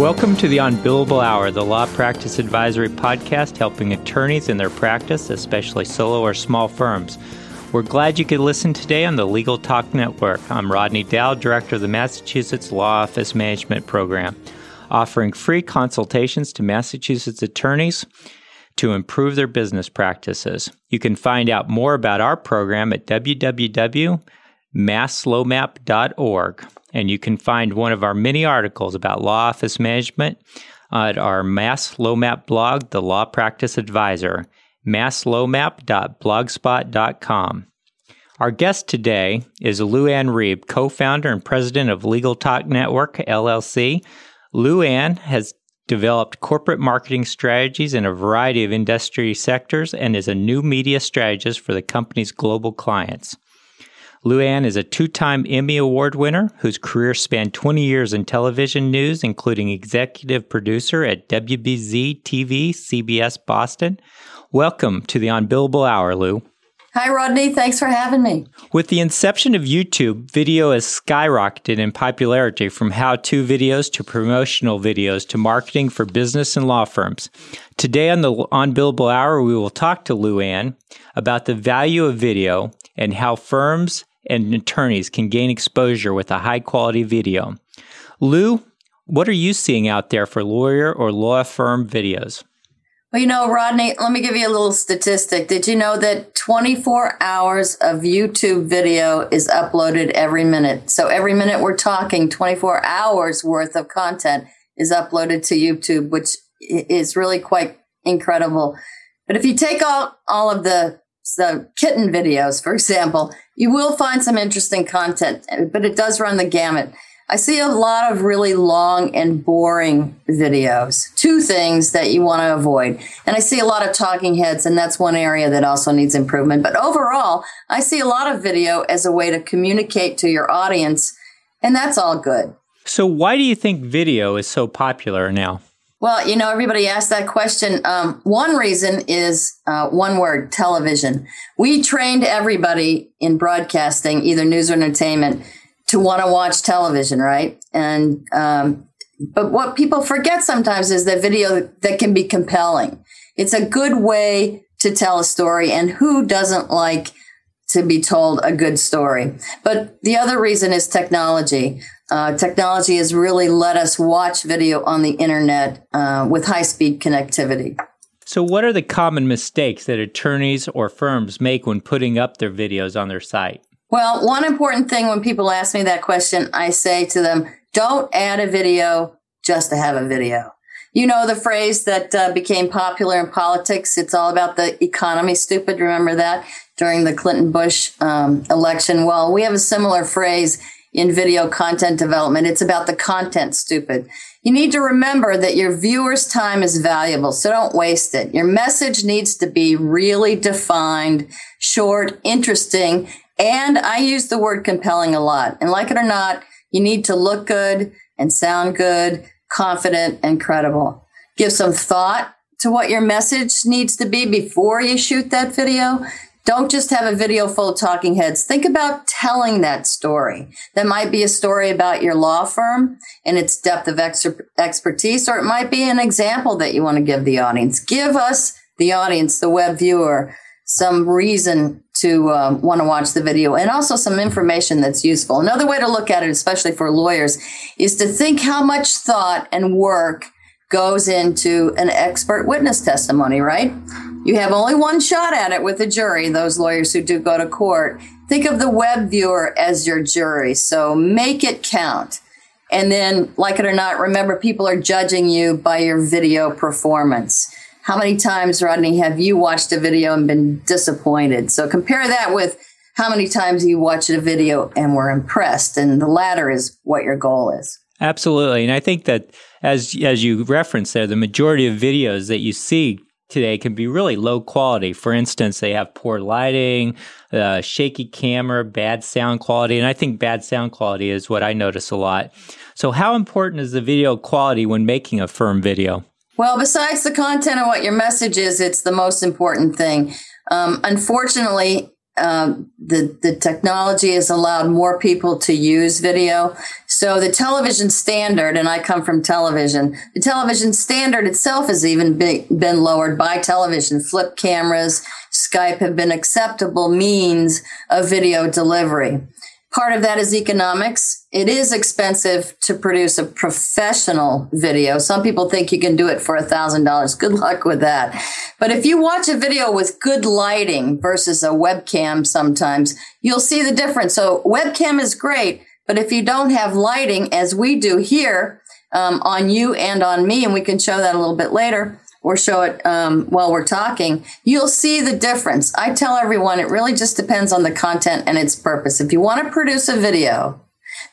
Welcome to the Unbillable Hour, the law practice advisory podcast helping attorneys in their practice, especially solo or small firms. We're glad you could listen today on the Legal Talk Network. I'm Rodney Dow, Director of the Massachusetts Law Office Management Program, offering free consultations to Massachusetts attorneys to improve their business practices. You can find out more about our program at www.masslomap.org. And you can find one of our many articles about law office management at our Mass Lomap blog, The Law Practice Advisor, masslomap.blogspot.com. Our guest today is Lu Ann Reeb, co founder and president of Legal Talk Network, LLC. Lu Ann has developed corporate marketing strategies in a variety of industry sectors and is a new media strategist for the company's global clients. Lu Ann is a two time Emmy Award winner whose career spanned 20 years in television news, including executive producer at WBZ TV, CBS Boston. Welcome to the Unbillable Hour, Lou. Hi, Rodney. Thanks for having me. With the inception of YouTube, video has skyrocketed in popularity from how to videos to promotional videos to marketing for business and law firms. Today on the Unbillable Hour, we will talk to Lu Ann about the value of video and how firms and attorneys can gain exposure with a high quality video. Lu, what are you seeing out there for lawyer or law firm videos? Well, you know, Rodney, let me give you a little statistic. Did you know that 24 hours of YouTube video is uploaded every minute? So every minute we're talking, 24 hours worth of content is uploaded to YouTube, which is really quite incredible. But if you take all, all of the, the kitten videos, for example, you will find some interesting content, but it does run the gamut. I see a lot of really long and boring videos. Two things that you want to avoid. And I see a lot of talking heads, and that's one area that also needs improvement. But overall, I see a lot of video as a way to communicate to your audience, and that's all good. So, why do you think video is so popular now? Well, you know, everybody asks that question. Um, one reason is uh, one word television. We trained everybody in broadcasting, either news or entertainment, to want to watch television, right? And, um, but what people forget sometimes is that video that can be compelling. It's a good way to tell a story, and who doesn't like to be told a good story? But the other reason is technology. Uh, technology has really let us watch video on the internet uh, with high speed connectivity. So, what are the common mistakes that attorneys or firms make when putting up their videos on their site? Well, one important thing when people ask me that question, I say to them, don't add a video just to have a video. You know the phrase that uh, became popular in politics? It's all about the economy, stupid. Remember that during the Clinton Bush um, election? Well, we have a similar phrase in video content development. It's about the content, stupid. You need to remember that your viewer's time is valuable, so don't waste it. Your message needs to be really defined, short, interesting, and I use the word compelling a lot. And like it or not, you need to look good and sound good, confident and credible. Give some thought to what your message needs to be before you shoot that video. Don't just have a video full of talking heads. Think about telling that story. That might be a story about your law firm and its depth of ex- expertise, or it might be an example that you want to give the audience. Give us, the audience, the web viewer, some reason to um, want to watch the video and also some information that's useful. Another way to look at it, especially for lawyers, is to think how much thought and work goes into an expert witness testimony, right? You have only one shot at it with a jury, those lawyers who do go to court. Think of the web viewer as your jury. So make it count. And then, like it or not, remember people are judging you by your video performance. How many times, Rodney, have you watched a video and been disappointed? So compare that with how many times you watched a video and were impressed. And the latter is what your goal is. Absolutely. And I think that as as you referenced there, the majority of videos that you see today can be really low quality. For instance, they have poor lighting, uh, shaky camera, bad sound quality, and I think bad sound quality is what I notice a lot. So, how important is the video quality when making a firm video? Well, besides the content of what your message is, it's the most important thing. Um, unfortunately, um, the the technology has allowed more people to use video. So the television standard, and I come from television, the television standard itself has even be, been lowered by television. Flip cameras, Skype have been acceptable means of video delivery. Part of that is economics. It is expensive to produce a professional video. Some people think you can do it for a thousand dollars. Good luck with that. But if you watch a video with good lighting versus a webcam sometimes, you'll see the difference. So webcam is great, but if you don't have lighting as we do here, um, on you and on me, and we can show that a little bit later, or show it um, while we're talking, you'll see the difference. I tell everyone it really just depends on the content and its purpose. If you want to produce a video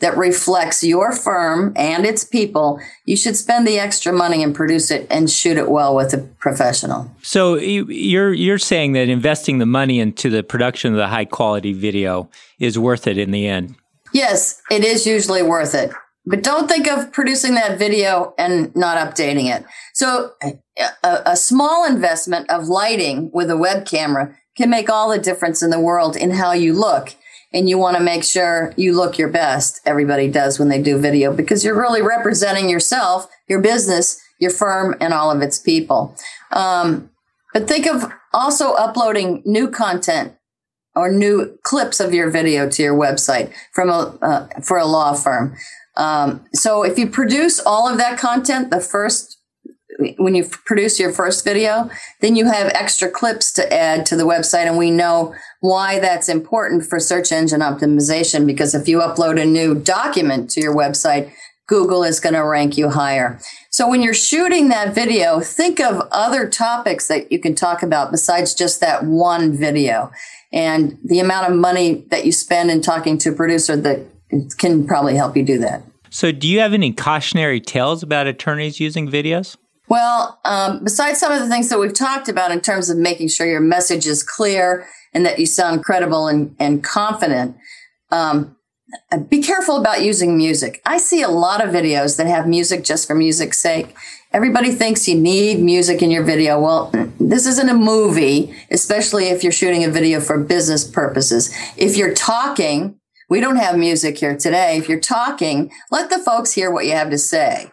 that reflects your firm and its people, you should spend the extra money and produce it and shoot it well with a professional. So you're you're saying that investing the money into the production of the high quality video is worth it in the end. Yes, it is usually worth it. But don't think of producing that video and not updating it. So a, a, small investment of lighting with a web camera can make all the difference in the world in how you look. And you want to make sure you look your best. Everybody does when they do video because you're really representing yourself, your business, your firm, and all of its people. Um, but think of also uploading new content or new clips of your video to your website from a uh, for a law firm. Um, so if you produce all of that content, the first when you produce your first video, then you have extra clips to add to the website, and we know why that's important for search engine optimization. Because if you upload a new document to your website, Google is going to rank you higher. So when you're shooting that video, think of other topics that you can talk about besides just that one video. And the amount of money that you spend in talking to a producer that can probably help you do that. So, do you have any cautionary tales about attorneys using videos? Well, um, besides some of the things that we've talked about in terms of making sure your message is clear and that you sound credible and, and confident, um, be careful about using music. I see a lot of videos that have music just for music's sake. Everybody thinks you need music in your video. Well, this isn't a movie, especially if you're shooting a video for business purposes. If you're talking, we don't have music here today. If you're talking, let the folks hear what you have to say.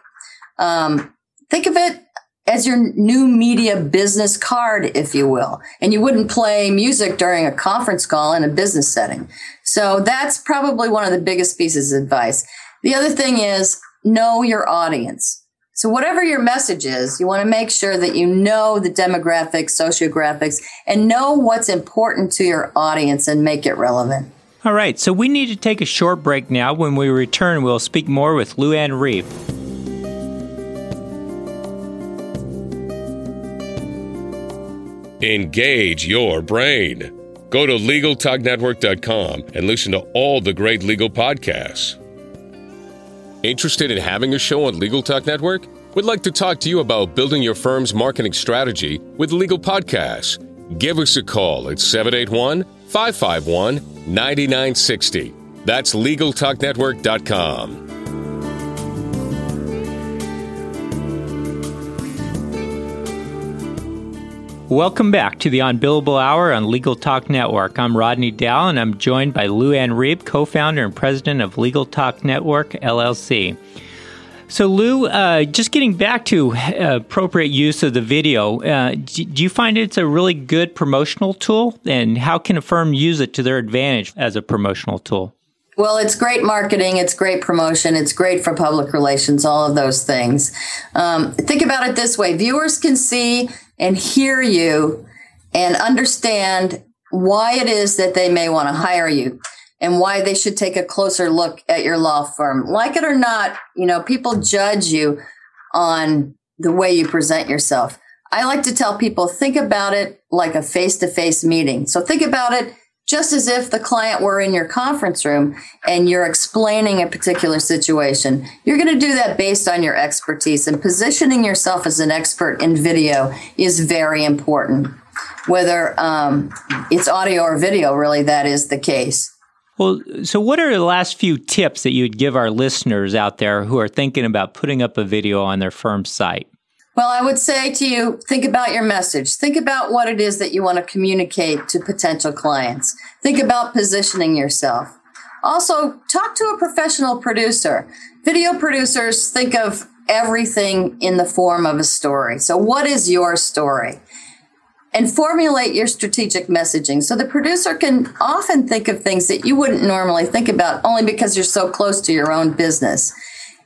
Um, think of it as your new media business card, if you will. And you wouldn't play music during a conference call in a business setting. So that's probably one of the biggest pieces of advice. The other thing is know your audience. So whatever your message is, you want to make sure that you know the demographics, sociographics, and know what's important to your audience and make it relevant. All right, so we need to take a short break now. When we return, we'll speak more with Lu Reeb. Engage your brain. Go to LegalTalkNetwork.com and listen to all the great legal podcasts. Interested in having a show on Legal Talk Network? We'd like to talk to you about building your firm's marketing strategy with legal podcasts? Give us a call at 781 551 9960. That's LegalTalkNetwork.com. Welcome back to the Unbillable Hour on Legal Talk Network. I'm Rodney Dow, and I'm joined by Lu Ann Reeb, co founder and president of Legal Talk Network, LLC. So, Lu, uh, just getting back to uh, appropriate use of the video, uh, do, you find it's a really good promotional tool? And how can a firm use it to their advantage as a promotional tool? Well, it's great marketing, it's great promotion, it's great for public relations, all of those things. Um, think about it this way viewers can see and hear you and understand why it is that they may want to hire you and why they should take a closer look at your law firm. Like it or not, you know, people judge you on the way you present yourself. I like to tell people think about it like a face to face meeting. So think about it just as if the client were in your conference room and you're explaining a particular situation. You're going to do that based on your expertise, and positioning yourself as an expert in video is very important. Whether um, it's audio or video, really, that is the case. Well, so what are the last few tips that you'd give our listeners out there who are thinking about putting up a video on their firm's site? Well, I would say to you, think about your message. Think about what it is that you want to communicate to potential clients. Think about positioning yourself. Also, talk to a professional producer. Video producers think of everything in the form of a story. So, what is your story? And formulate your strategic messaging. So, the producer can often think of things that you wouldn't normally think about only because you're so close to your own business.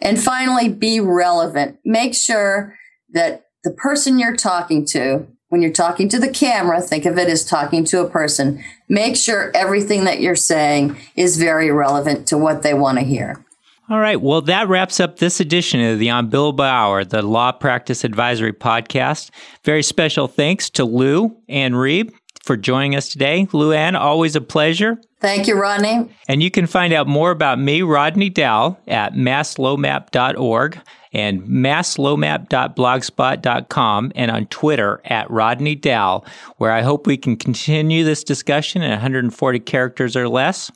And finally, be relevant. Make sure that the person you're talking to, when you're talking to the camera, think of it as talking to a person. Make sure everything that you're saying is very relevant to what they want to hear. All right. Well, that wraps up this edition of the On Unbillable Hour, the Law Practice Advisory Podcast. Very special thanks to Lu Ann Reeb for joining us today. Lu Ann, always a pleasure. Thank you, Rodney. And you can find out more about me, Rodney Dowell, at masslomap.org and masslomap.blogspot.com and on Twitter at Rodney Dowell, where I hope we can continue this discussion in 140 characters or less.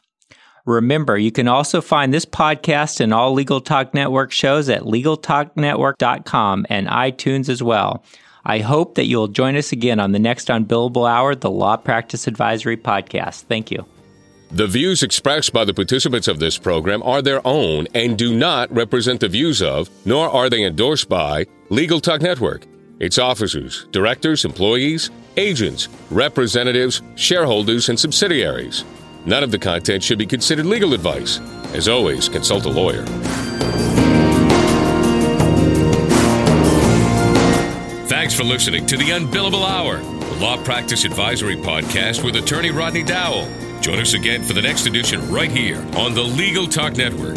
Remember, you can also find this podcast and all Legal Talk Network shows at LegalTalkNetwork.com and iTunes as well. I hope that you'll join us again on the next Unbillable Hour, the Law Practice Advisory Podcast. Thank you. The views expressed by the participants of this program are their own and do not represent the views of, nor are they endorsed by, Legal Talk Network, its officers, directors, employees, agents, representatives, shareholders, and subsidiaries. None of the content should be considered legal advice. As always, consult a lawyer. Thanks for listening to the Unbillable Hour, the Law Practice Advisory Podcast with attorney Rodney Dowell. Join us again for the next edition right here on the Legal Talk Network.